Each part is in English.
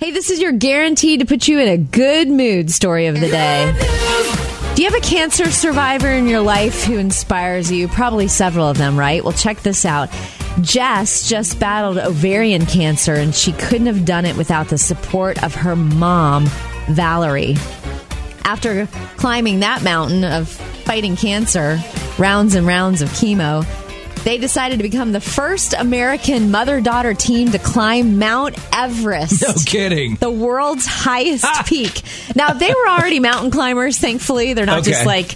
Hey, this is your guaranteed to put you in a good mood story of the day. Do you have a cancer survivor in your life who inspires you? Probably several of them, right? Well, check this out. Jess just battled ovarian cancer and she couldn't have done it without the support of her mom, Valerie. After climbing that mountain of fighting cancer, rounds and rounds of chemo, they decided to become the first American mother daughter team to climb Mount Everest. No kidding. The world's highest peak. Now, they were already mountain climbers, thankfully. They're not Okay. just like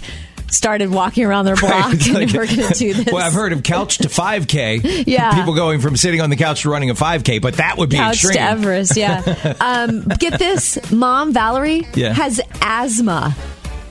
started walking around their block It's and we're going to do this. Well, I've heard of couch to 5K. Yeah. People going from sitting on the couch to running a 5K, but that would be Couch extreme. to Everest, yeah. um, get this, mom Valerie Yeah. has asthma,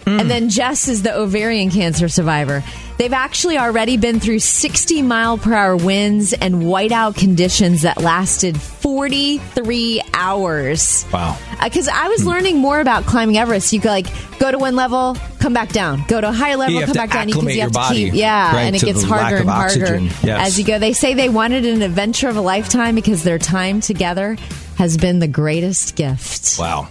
and then Jess is the ovarian cancer survivor. They've actually already been through 60 mile per hour winds and whiteout conditions that lasted 43 hours. Wow. Uh, because I was learning more about climbing Everest. You could like go to one level, come back down, go to a higher level, come back down. you have to body, keep, yeah, right, and it gets harder and harder. Yes. as you go. They say they wanted an adventure of a lifetime because their time together has been the greatest gift. Wow.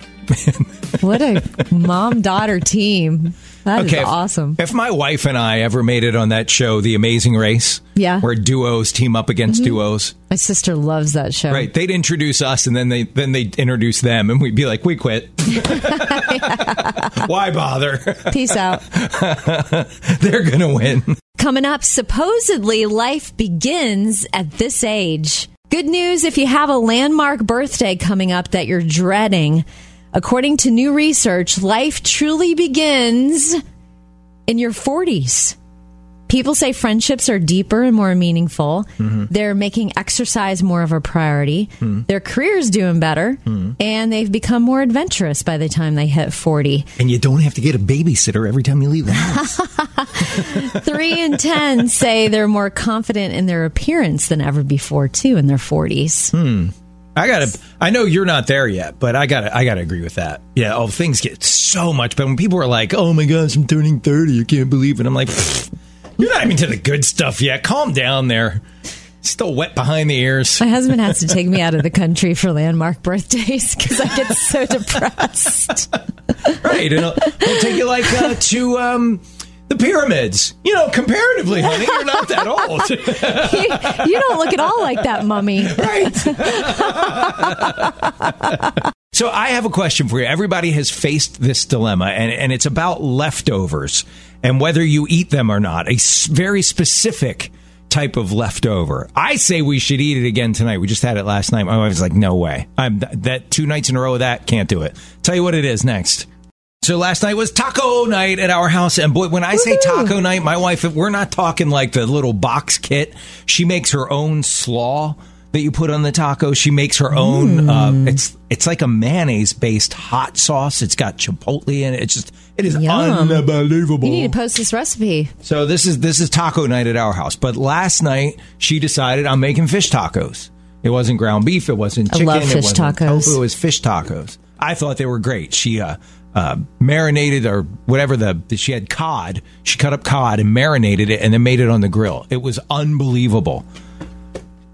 What a mom daughter team. That is awesome. If my wife and I ever made it on that show, The Amazing Race, Yeah. where duos team up against Mhm. duos, My sister loves that show. right? They'd introduce us, and then they then they'd introduce them, and we'd be like, "We quit. Why bother? Peace out. They're gonna win." Coming up, supposedly life begins at this age. Good news if you have a landmark birthday coming up that you're dreading. According to new research, life truly begins in your 40s. People say friendships are deeper and more meaningful. Mm-hmm. They're making exercise more of a priority. Hmm. Their career's doing better. Hmm. And they've become more adventurous by the time they hit 40. And you don't have to get a babysitter every time you leave the house. Three in ten say they're more confident in their appearance than ever before, too, in their 40s. I gotta. I know you're not there yet, but I gotta. I gotta agree with that. Yeah. Oh, things get so much better when people are like, "Oh my gosh, I'm turning 30. I can't believe it." I'm like, "You're not even to the good stuff yet. Calm down there. Still wet behind the ears." My husband has to take me out of the country for landmark birthdays because I get so depressed. right. It'll, it'll take you like uh, to um, the pyramids. You know, comparatively, honey, you're not that old. you, you don't look at all like that, mummy. Right. so I have a question for you. Everybody has faced this dilemma, and, and it's about leftovers and whether you eat them or not. A very specific type of leftover. I say we should eat it again tonight. We just had it last night. My wife was like, "No way! I'm th- that two nights in a row of that can't do it." Tell you what it is next. So last night was taco night at our house, and boy, when I say taco night, my wife, we're not talking like the little box kit. She makes her own slaw that you put on the taco. She makes her own. Uh, it's it's like a mayonnaise based hot sauce. It's got chipotle in it. It's just it is Yum. unbelievable. You need to post this recipe. So this is this is taco night at our house. But last night she decided I'm making fish tacos. It wasn't ground beef. It wasn't I chicken. love it fish wasn't tacos. tofu, It was fish tacos. I thought they were great. She uh, uh, marinated or whatever the she had cod. She cut up cod and marinated it and then made it on the grill. It was unbelievable.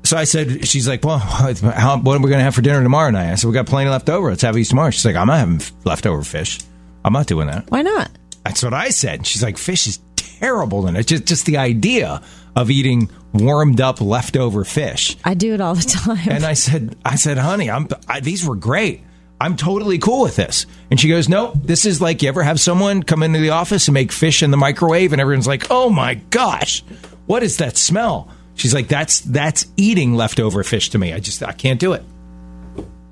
So I said, she's like, well, how, what are we going to have for dinner tomorrow night? I said, we got plenty left over. Let's have these tomorrow. She's like, I'm not having leftover fish. I'm not doing that. Why not? That's what I said. She's like, fish is terrible. And it's just, just the idea of eating warmed up leftover fish. I do it all the time. And I said, I said, honey, I'm, I, these were great. I'm totally cool with this. And she goes, no, this is like, you ever have someone come into the office and make fish in the microwave and everyone's like, oh my gosh, what is that smell? She's like, that's, that's eating leftover fish to me. I just, I can't do it.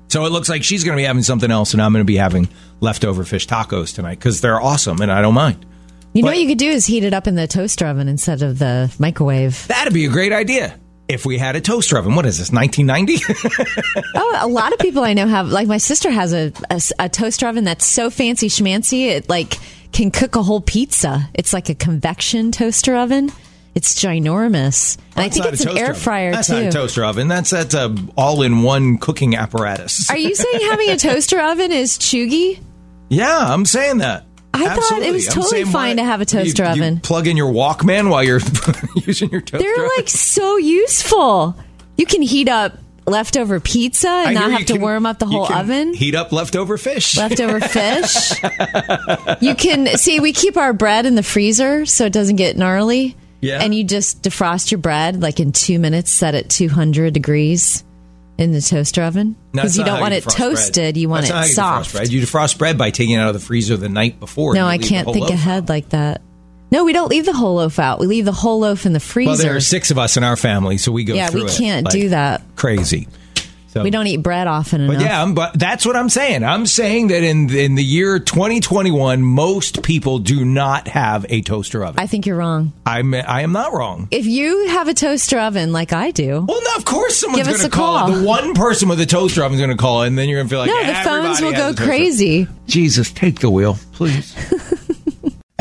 So it looks like she's going to be having something else and I'm going to be having leftover fish tacos tonight because they're awesome and I don't mind. You know what you could do is heat it up in the toaster oven instead of the microwave. That'd be a great idea. If we had a toaster oven. What is this, 1990? oh, a lot of people I know have, like my sister has a, a, a toaster oven that's so fancy schmancy, it like can cook a whole pizza. It's like a convection toaster oven. It's ginormous, and I think it's an air fryer that's too. That's not a toaster oven. That's that's a uh, all-in-one cooking apparatus. Are you saying having a toaster oven is chuggy? Yeah, I'm saying that. I Absolutely. thought it was totally fine to have a toaster you, oven. You plug in your Walkman while you're using your toaster. They're oven. like so useful. You can heat up leftover pizza and not have to can, warm up the whole oven. Heat up leftover fish. Leftover fish. you can see we keep our bread in the freezer so it doesn't get gnarly. Yeah. And you just defrost your bread like in two minutes, set it 200 degrees in the toaster oven. Because you don't want you it toasted, bread. you want That's it you soft. Defrost bread. You defrost bread by taking it out of the freezer the night before. No, I can't think ahead out. like that. No, we don't leave the whole loaf out. We leave the whole loaf in the freezer. Well, there are six of us in our family, so we go yeah, we can't like do that. Crazy. So, We don't eat bread often enough. But yeah, I'm- but that's what I'm saying. I'm saying that in in the year 2021, most people do not have a toaster oven. I think you're wrong. I'm I am not wrong. If you have a toaster oven like I do, Well, no, of course someone's Give us going to a call. call. The one person with a toaster oven is going to call, and then you're going to feel like no, the everybody phones will has go toaster. crazy. Jesus, take the wheel, please.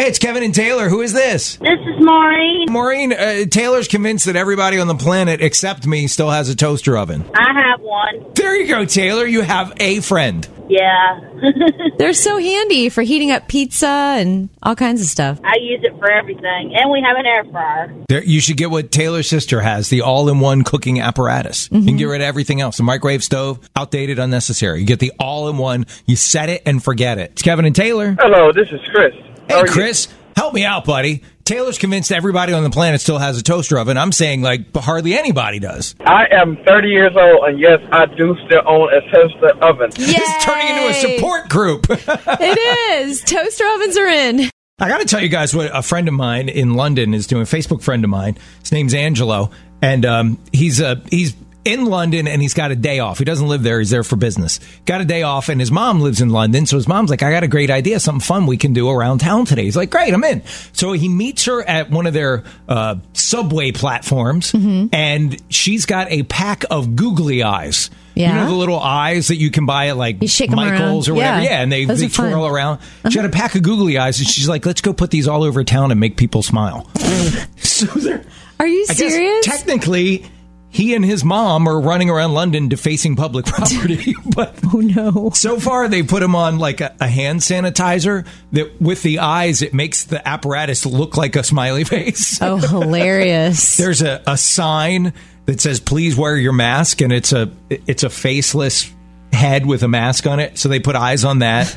hey, it's Kevin and Taylor. Who is this? This is Maureen. Maureen, uh, Taylor's convinced that everybody on the planet except me still has a toaster oven. I have one. There you go, Taylor. You have a friend. Yeah. They're so handy for heating up pizza and all kinds of stuff. I use it for everything. And we have an air fryer. There, you should get what Taylor's sister has, the all-in-one cooking apparatus. You Mm-hmm. can get rid of everything else. The microwave stove, outdated, unnecessary. You get the all-in-one. You set it and forget it. It's Kevin and Taylor. Hello, this is Chris. How Hey. Chris, help me out, buddy. Taylor's convinced everybody on the planet still has a toaster oven. I'm saying like hardly anybody does. I am 30 years old, and yes, I do still own a toaster oven. It's turning into a support group. It is. Toaster ovens are in. I got to tell you guys what a friend of mine in London is doing. A Facebook friend of mine. His name's Angelo, and um, he's a he's in London and he's got a day off. He doesn't live there. He's there for business. Got a day off, and his mom lives in London. So his mom's like, "I got a great idea, something fun we can do around town today." He's like, "Great, I'm in." So he meets her at one of their uh, subway platforms, and she's got a pack of googly eyes. You Yeah. know the little eyes that you can buy at like You Michaels or whatever. Yeah. Yeah, and they, Those they are fun. twirl around. She had a pack of googly eyes, and she's like, "Let's go put these all over town and make people smile." so they're, Are you I guess serious? technically, he and his mom are running around London defacing public property, but oh no. so far they put him on like a, a hand sanitizer that with the eyes it makes the apparatus look like a smiley face. Oh, hilarious. There's a, a sign that says "Please wear your mask," and it's a it's a faceless head with a mask on it. So they put eyes on that.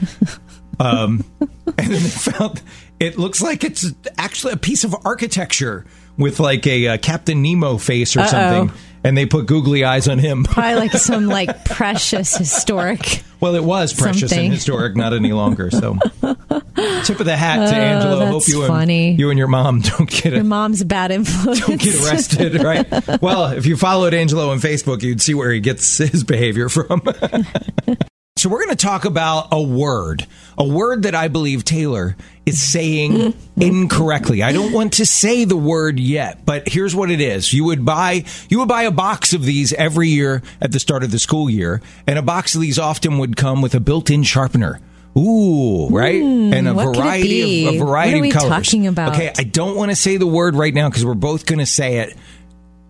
Um, and then they found it looks like it's actually a piece of architecture with like a, uh Captain Nemo face or Uh-oh. something. And they put googly eyes on him. Probably like some like precious historic. Well, it was precious Something. and historic, not any longer. So, tip of the hat to Oh, Angelo. that's Hope you funny. and you and your mom don't get it. Your mom's a bad influence. Don't get arrested, right? Well, if you followed Angelo on Facebook, you'd see where he gets his behavior from. So, we're going to talk about a word, a word that I believe Taylor is saying mm-hmm. incorrectly. I don't want to say the word yet, but here's what it is. You would buy you would buy a box of these every year at the start of the school year, and a box of these often would come with a built-in sharpener. Ooh, right? Hmm, and a what could it variety of a variety What are we of colors. talking about? Okay, I don't want to say the word right now because we're both going to say it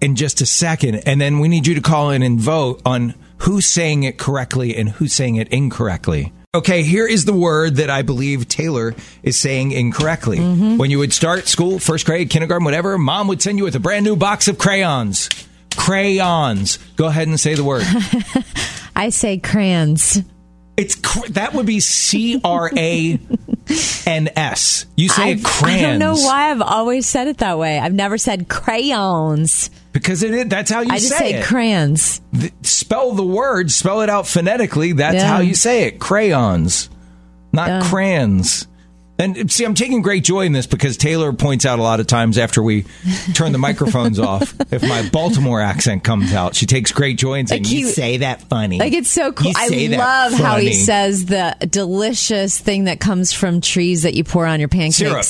in just a second, and then we need you to call in and vote on who's saying it correctly and who's saying it incorrectly. Okay, here is the word that I believe Taylor is saying incorrectly. Mm-hmm. When you would start school, first grade, kindergarten, whatever, mom would send you with a brand new box of crayons. Crayons. Go ahead and say the word. I say crayons. It's cr- that would be C R A N S. You say I've- crayons. I don't know why I've always said it that way. I've never said crayons. Because it that's how you say. I just say, say it. crayons. Th- spell the word, spell it out phonetically. That's Yeah. how you say it. Crayons, not Yeah. crayons. And see, I'm taking great joy in this because Taylor points out a lot of times after we turn the microphones off, if my Baltimore accent comes out, she takes great joy in saying, Like "You he- say that funny." Like it's so cool. You I say love how he says the delicious thing that comes from trees that you pour on your pancakes. Syrup.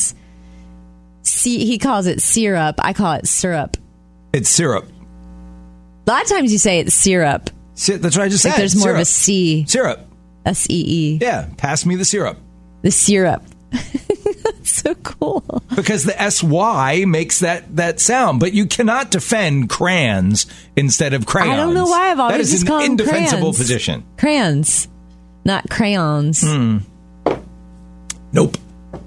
See, he calls it syrup. I call it syrup. It's syrup. A lot of times you say it's syrup. Si- That's what I just Like said. there's more of a C. syrup. S E E. Yeah, pass me the syrup. The syrup. That's so cool. Because the SY makes that, that sound, but you cannot defend crayons instead of crayons. I don't know why I've always. That is just an called indefensible crayons. position. Crayons, not crayons. Hmm. Nope.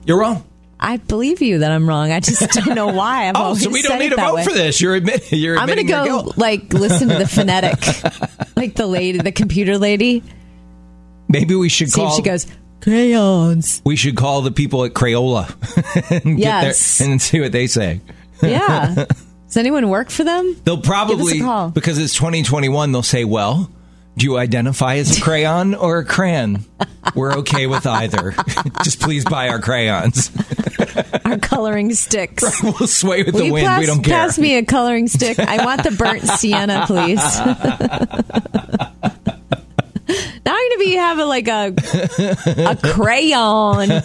You're wrong. I believe you that I'm wrong. I just don't know why. I've Oh, always so we don't need to vote way. for this. You're admitting you're I'm gonna go guilt. like listen to the phonetic, like the lady, the computer lady. Maybe we should See call if she goes crayons. we should call the people at Crayola and get Yes. and see what they say. Yeah. Does anyone work for them? They'll probably call. because it's 2021. They'll say, "Well, do you identify as a crayon or a crayon? We're okay with either. Just please buy our crayons. Our coloring sticks. we'll sway with Will the wind. pass, we don't care." pass me a coloring stick? I want the burnt sienna, please. now I'm gonna be having like a a crayon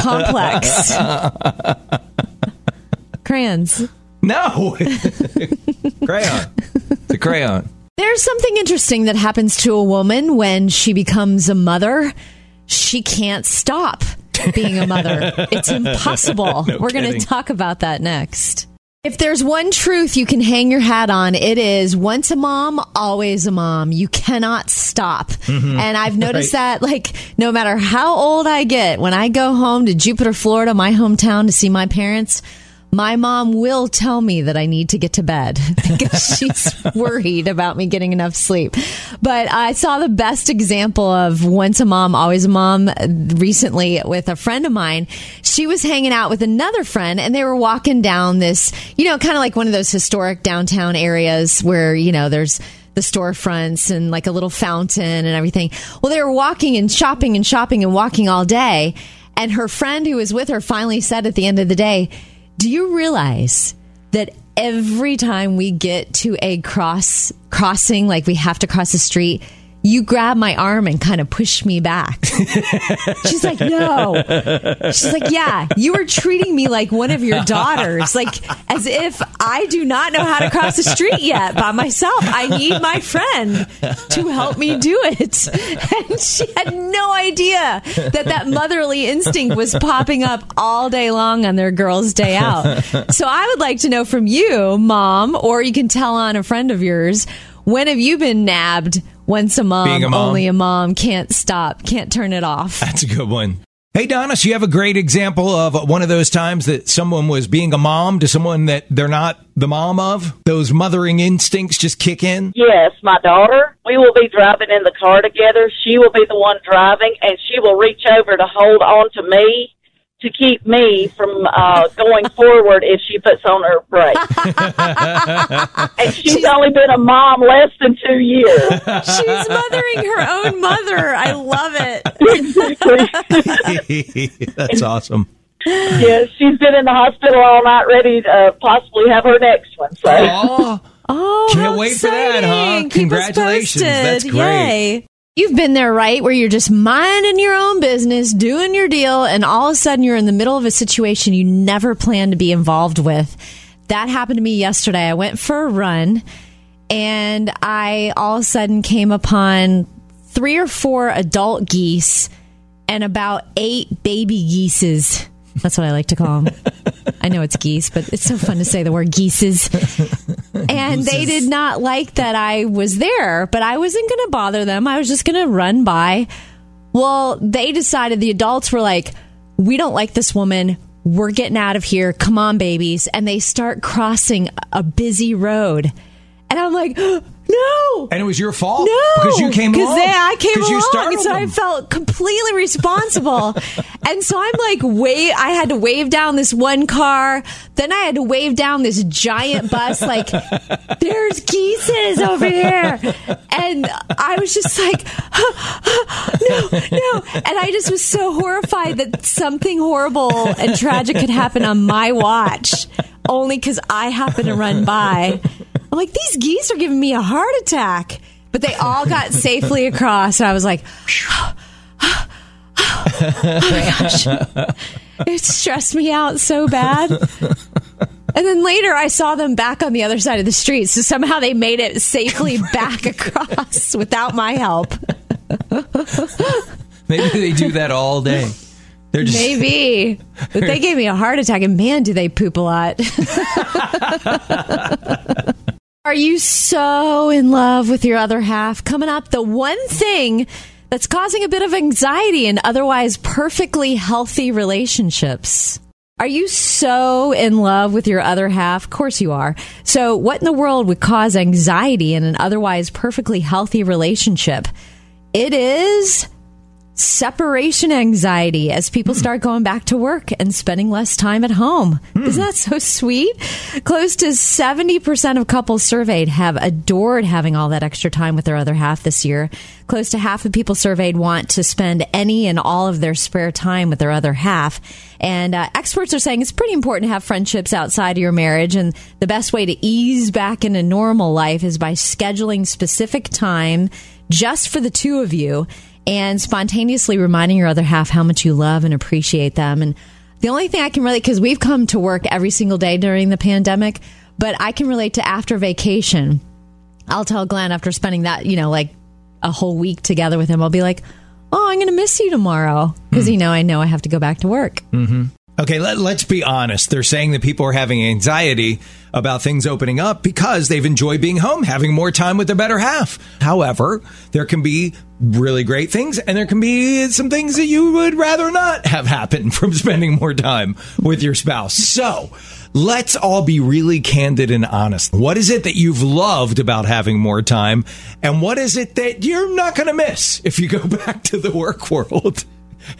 complex. Crayons. no, crayon. It's a crayon. There's something interesting that happens to a woman when she becomes a mother. She can't stop being a mother. It's impossible. No We're going to talk about that next. If there's one truth you can hang your hat on, it is once a mom, always a mom. You cannot stop. Mm-hmm. And I've noticed Right. that, like, no matter how old I get, when I go home to Jupiter, Florida, my hometown, to see my parents, my mom will tell me that I need to get to bed because she's worried about me getting enough sleep. But I saw the best example of once a mom, always a mom recently with a friend of mine. She was hanging out with another friend and they were walking down this, you know, kind of like one of those historic downtown areas where, you know, there's the storefronts and like a little fountain and everything. Well, they were walking and shopping and shopping and walking all day. And her friend who was with her finally said at the end of the day, Do you realize that every time we get to a cross crossing, like we have to cross the street, you grab my arm and kind of push me back. She's like, no. She's like, yeah, you were treating me like one of your daughters, like as if I do not know how to cross the street yet by myself. I need my friend to help me do it. And she had no idea that that motherly instinct was popping up all day long on their girls' day out. So I would like to know from you, mom, or you can tell on a friend of yours, when have you been nabbed once a mom, Being a mom? only a mom, can't stop, can't turn it off? That's a good one. Hey, Donna, so you have a great example of one of those times that someone was being a mom to someone that they're not the mom of? Those mothering instincts just kick in? Yes, my daughter. We will be driving in the car together. She will be the one driving, and she will reach over to hold on to me to keep me from uh, going forward if she puts on her brakes. and she's only been a mom less than two years. She's mothering her own mother. I love it. That's awesome. Yeah, she's been in the hospital all night, ready to uh, possibly have her next one. So. Oh, Oh, Can't how wait for that, huh? exciting. Keep us Congratulations. That's great. Yay. You've been there, right? Where you're just minding your own business, doing your deal, and all of a sudden you're in the middle of a situation you never planned to be involved with. That happened to me yesterday. I went for a run and I all of a sudden came upon three or four adult geese and about eight baby geeses. That's what I like to call them. I know it's geese, but it's so fun to say the word geeses. And they did not like that I was there, but I wasn't going to bother them. I was just going to run by. Well, they decided the adults were like, we don't like this woman. We're getting out of here. Come on, babies. And they start crossing a busy road. And I'm like, no. And it was your fault? No, Because you came Because along? then I came along, and so I felt completely responsible. and so I'm like, wait, I had to wave down this one car. Then I had to wave down this giant bus. Like, there's geeses over here, and I was just like, no, no. And I just was so horrified that something horrible and tragic could happen on my watch, only because I happened to run by. I'm like, these geese are giving me a heart attack. But they all got safely across. And I was like, oh my gosh. It stressed me out so bad. And then later I saw them back on the other side of the street. So somehow they made it safely back across without my help. Maybe they do that all day. They're just Maybe. But they gave me a heart attack, and man, do they poop a lot. Are you so in love with your other half? Coming up, the one thing that's causing a bit of anxiety in otherwise perfectly healthy relationships. Are you so in love with your other half? Of course you are. So, what in the world would cause anxiety in an otherwise perfectly healthy relationship? It is separation anxiety as people start going back to work and spending less time at home. Isn't that so sweet? Close to 70% of couples surveyed have adored having all that extra time with their other half this year. Close to half of people surveyed want to spend any and all of their spare time with their other half. And uh, experts are saying it's pretty important to have friendships outside of your marriage. And the best way to ease back into normal life is by scheduling specific time just for the two of you and spontaneously reminding your other half how much you love and appreciate them. And the only thing I can relate, because we've come to work every single day during the pandemic, but I can relate to after vacation. I'll tell Glenn after spending that, you know, like a whole week together with him, I'll be like, oh, I'm going to miss you tomorrow. Because, hmm. you know, I know I have to go back to work. Mm-hmm. Okay, let, let's be honest. They're saying that people are having anxiety about things opening up because they've enjoyed being home, having more time with their better half. However, there can be really great things and there can be some things that you would rather not have happen from spending more time with your spouse. So, let's all be really candid and honest. What is it that you've loved about having more time? And what is it that you're not going to miss if you go back to the work world?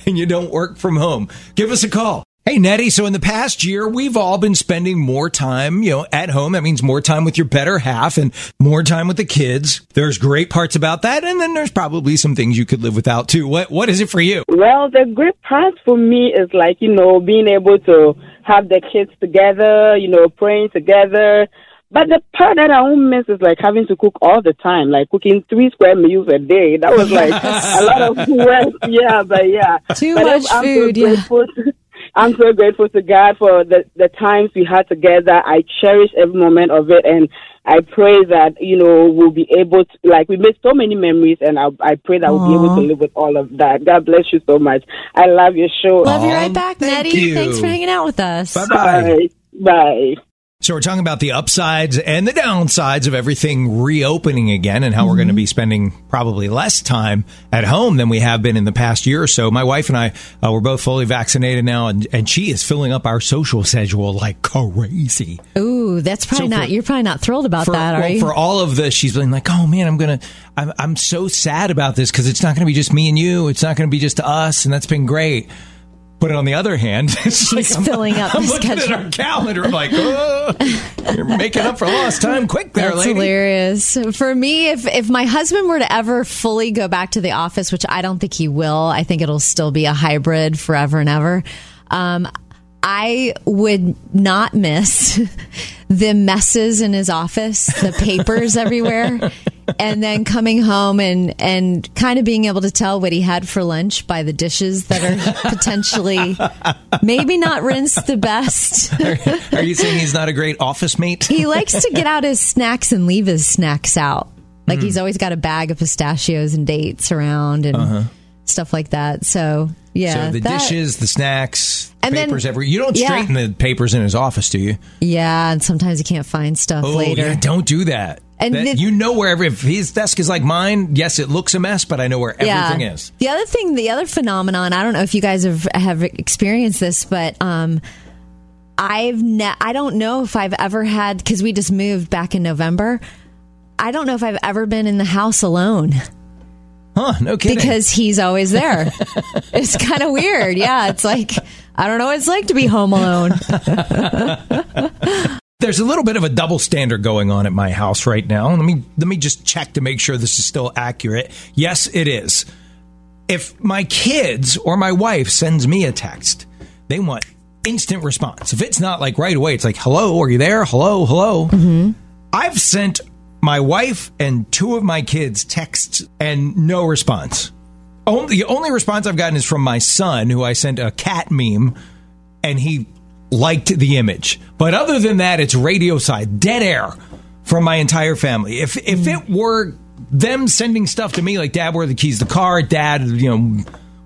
and you don't work from home, give us a call. Hey, Nettie. So in the past year, we've all been spending more time, you know, at home. That means more time with your better half and more time with the kids. There's great parts about that. And then there's probably some things you could live without too. What, what is it for you? Well, the great part for me is like, you know, being able to have the kids together, you know, praying together. But the part that I won't miss is like having to cook all the time, like cooking three square meals a day. That was like a lot of work. Yeah, but yeah. Too But much I'm food, So yeah. Grateful to- I'm so grateful to God for the, the times we had together. I cherish every moment of it and I pray that, you know, we'll be able to, like, we made so many memories and I, I pray that we'll be able to live with all of that. God bless you so much. I love your show. Love you Aw, right back, thank Nettie. you. Thanks for hanging out with us. Bye bye. Bye. So we're talking about the upsides and the downsides of everything reopening again and how we're going to be spending probably less time at home than we have been in the past year or so. My wife and I, uh, we're both fully vaccinated now and, and she is filling up our social schedule like crazy. Ooh, that's probably So for- not, you're probably not thrilled about for, that, are well, you? for all of this, she's been like, "Oh man, I'm gonna, I'm, I'm so sad about this because it's not gonna be just me and you. It's not gonna be just us, and that's been great." But on the other hand, it's like She's I'm- filling up I'm looking schedule. at our calendar. I'm like, oh, "You're making up for lost time, quick there, That's lady." hilarious. For me, if if my husband were to ever fully go back to the office, which I don't think he will, I think it'll still be a hybrid forever and ever. Um, I would not miss the messes in his office, the papers everywhere, and then coming home and and kind of being able to tell what he had for lunch by the dishes that are potentially maybe not rinsed the best. Are you saying he's not a great office mate? he likes to get out his snacks and leave his snacks out. Like he's always got a bag of pistachios and dates around and stuff like that. So yeah, Uh-huh. so the that- dishes, the snacks, And then- every. You don't yeah. straighten the papers in his office, do you? Yeah, and sometimes you can't find stuff Oh, later. yeah, don't do that. And That- the- you know wherever if his desk is like mine, yes, it looks a mess, but I know where everything is. The other thing, the other phenomenon, I don't know if you guys have have experienced this, but um, I've ne- I don't know if I've ever had because we just moved back in November. I don't know if I've ever been in the house alone Huh? No kidding. because he's always there. it's kind of weird. Yeah, it's like I don't know what it's like to be home alone. There's a little bit of a double standard going on at my house right now. Let me let me just check to make sure this is still accurate. Yes, it is. If my kids or my wife sends me a text, they want instant response. If it's not like right away, it's like, "Hello, are you there? Hello, hello." Mm-hmm. I've sent my wife and two of my kids texts and no response. Only, the only response I've gotten is from my son, who I sent a cat meme, and he liked the image. But other than that, it's radio side, dead air from my entire family. If if it were them sending stuff to me like dad where are the keys to the car dad you know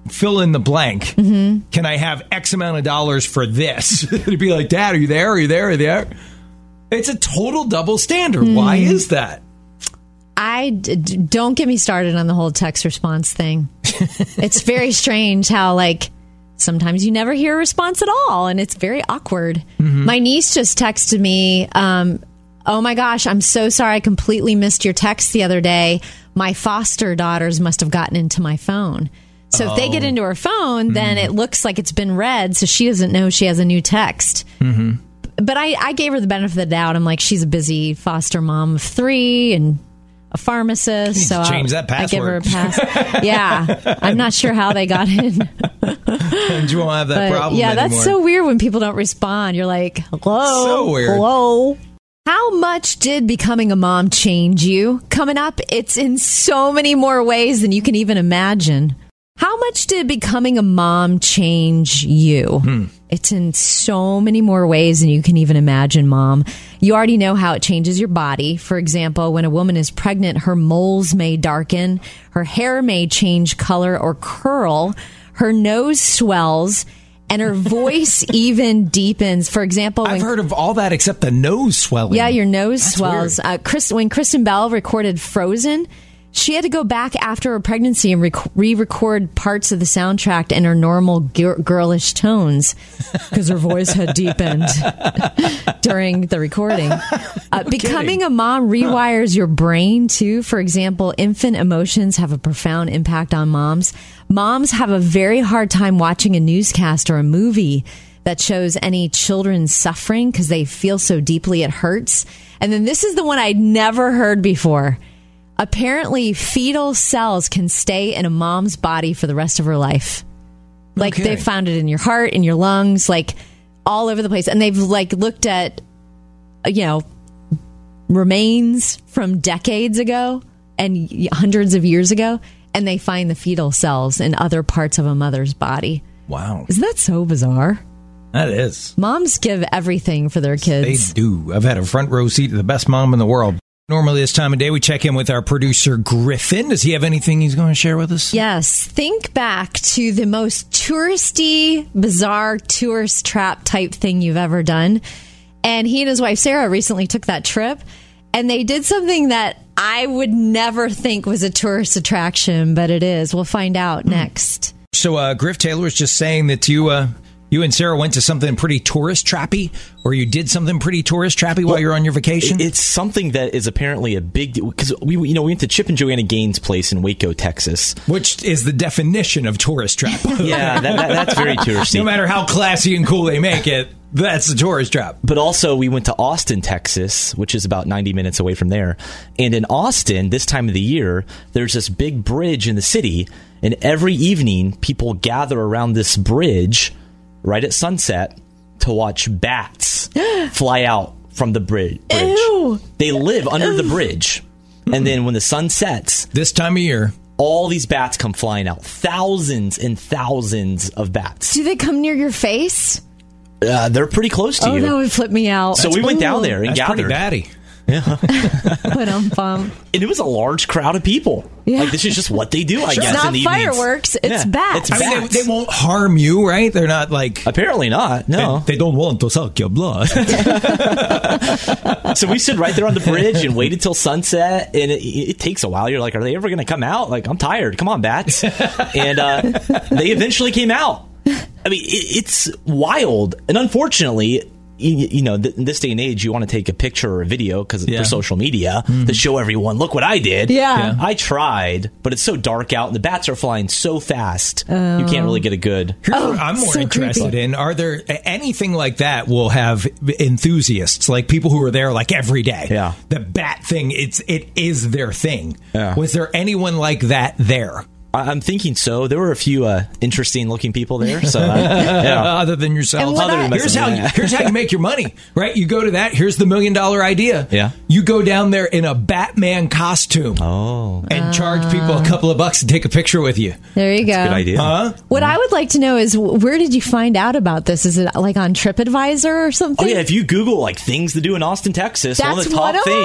fill in the blank Mm-hmm. can i have x amount of dollars for this to be like dad are you there are you there are you there it's a total double standard why Mm. is that I d- don't get me started on the whole text response thing. it's very strange how like sometimes you never hear a response at all, and it's very awkward. Mm-hmm. My niece just texted me, um, "Oh my gosh, I'm so sorry, I completely missed your text the other day. My foster daughters must have gotten into my phone." So if they get oh. into her phone, then mm-hmm. it looks like it's been read, so she doesn't know she has a new text mm-hmm. but I, I gave her the benefit of the doubt. I'm like, she's a busy foster mom of three and a pharmacist. So change I, that I give her a pass. yeah, I'm not sure how they got in. and you won't have that But problem yeah, anymore. that's so weird when people don't respond. You're like, hello, So weird. hello. How much did becoming a mom change you? Coming up, it's in so many more ways than you can even imagine. How much did becoming a mom change you? Hmm. It's in so many more ways than you can even imagine, mom. You already know how it changes your body. For example, when a woman is pregnant, her moles may darken, her hair may change color or curl, her nose swells, and her voice even deepens. For example, i've heard of all that except the nose swelling yeah, your nose That's swells. Uh, Chris, when Kristen Bell recorded Frozen, she had to go back after her pregnancy and rec- re-record parts of the soundtrack in her normal girlish tones because her voice had deepened during the recording. Uh, becoming a mom rewires your brain too. For example, infant emotions have a profound impact on moms. Moms have a very hard time watching a newscast or a movie that shows any children suffering because they feel so deeply it hurts. And then this is the one I'd never heard before. Apparently, fetal cells can stay in a mom's body for the rest of her life. Like Okay. they found it in your heart, in your lungs, like all over the place. And they've like looked at, uh, you know, remains from decades ago and hundreds of years ago, and they find the fetal cells in other parts of a mother's body. wow Isn't that so bizarre? that is Moms give everything for their kids. They do. I've had a front row seat to the best mom in the world. Normally, this time of day, we check in with our producer, Griffin. Does he have anything he's going to share with us? Yes, think back to the most touristy, bizarre tourist trap type thing you've ever done. And he and his wife Sarah recently took that trip and they did something that I would never think was a tourist attraction, but it is. We'll find out next. So, uh, Griff Taylor was just saying that you, uh, you and Sarah went to something pretty tourist trappy, or you did something pretty tourist trappy while you're on your vacation. It's something that is apparently a big deal because we, you know, we went to Chip and Joanna Gaines' place in Waco, Texas. which is the definition of tourist trap. Yeah, that, that, that's very touristy. no matter how classy and cool they make it, that's a tourist trap. But also, we went to Austin, Texas, which is about 90 minutes away from there. And in Austin, this time of the year, there's this big bridge in the city. And every evening, people gather around this bridge right at sunset to watch bats fly out from the bridge. bridge. Ew. They live under the bridge. And then when the sun sets, This time of year, all these bats come flying out. Thousands and thousands of bats. Do they come near your face? Uh, they're pretty close to Oh, you. that would flip me out. so we went down there and that's pretty gathered. batty. Put on bum. and it was a large crowd of people. Yeah. Like this is just what they do. I Sure. guess It's in not the evenings. fireworks, it's Yeah, bats. It's I mean, they, they won't harm you, right? They're not like Apparently not. No. They, they don't want to suck your blood. so we stood right there on the bridge and waited till sunset. And it, it takes a while. You're like, are they ever going to come out? Like, I'm tired. Come on, bats. and uh, they eventually came out. I mean, it, it's wild. And unfortunately, you, you know, th- in this day and age, you want to take a picture or a video because Yeah. for social media to mm-hmm. show everyone, look what I did. Yeah. Yeah. I tried, but it's so dark out and the bats are flying so fast. You can't really get a good. Here's oh, what I'm more Oh, so interested creepy. in. Are there anything like that will have enthusiasts, like people who are there like every day? Yeah. The bat thing, it's it is their thing. Yeah. Was there anyone like that there? I- I'm thinking so. There were a few uh, interesting looking people there. So, uh, yeah. other than yourself. And what Other than here's how you, here's how you make your money, right? You go to that. Here's the million dollar idea. Yeah. You go down there in a Batman costume Oh, and charge people a couple of bucks to take a picture with you. There you go. good idea. Huh? What I would like to know is where did you find out about this? Is it like on TripAdvisor or something? Oh yeah, if you Google like things to do in Austin, Texas, one of That's the one top of 'em?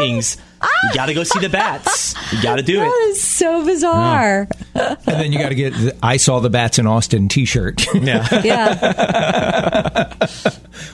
Things, you got to go see the bats. You got to do that it. is so bizarre. And then you got to get the I saw the bats in Austin T-shirt. Yeah. Yeah.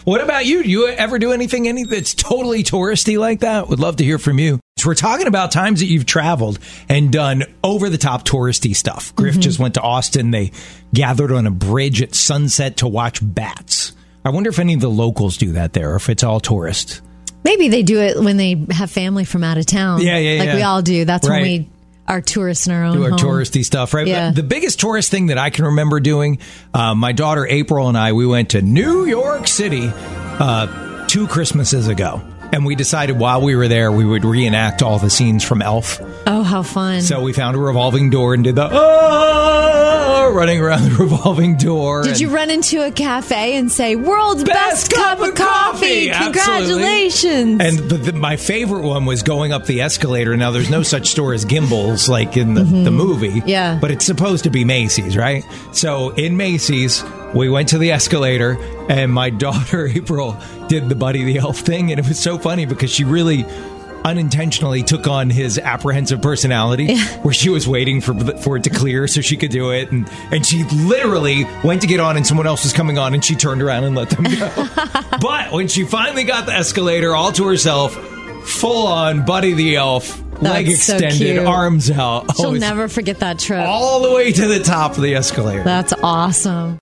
what about you? Do you ever do anything any that's totally touristy like that? Would love to hear from you. So we're talking about times that you've traveled and done over the top touristy stuff. Griff mm-hmm. just went to Austin. They gathered on a bridge at sunset to watch bats. I wonder if any of the locals do that there, or if it's all tourists. Maybe they do it when they have family from out of town. Yeah, yeah, Like yeah. we all do. That's Right. when we are tourists in our own do our home. touristy stuff, right? Yeah. The biggest tourist thing that I can remember doing, uh, my daughter April and I, we went to New York City uh, two Christmases ago. And we decided while we were there, we would reenact all the scenes from Elf. Oh, how fun. So we found a revolving door and did the running around the revolving door. Did you run into a cafe and say, world's best, cup, of coffee? Absolutely. Congratulations. And the, the, my favorite one was going up the escalator. Now, there's no such store as Gimbels like in the, the movie. Mm-hmm. Yeah. But it's supposed to be Macy's, right? So in Macy's, we went to the escalator, and my daughter, April, did the Buddy the Elf thing. And it was so funny because she really unintentionally took on his apprehensive personality where she was waiting for for it to clear so she could do it and and she literally went to get on and someone else was coming on and she turned around and let them go but when she finally got the escalator all to herself full on buddy the elf leg That's so extended cute. arms out She'll Oh, never forget that trip. all the way to the top of the escalator That's awesome.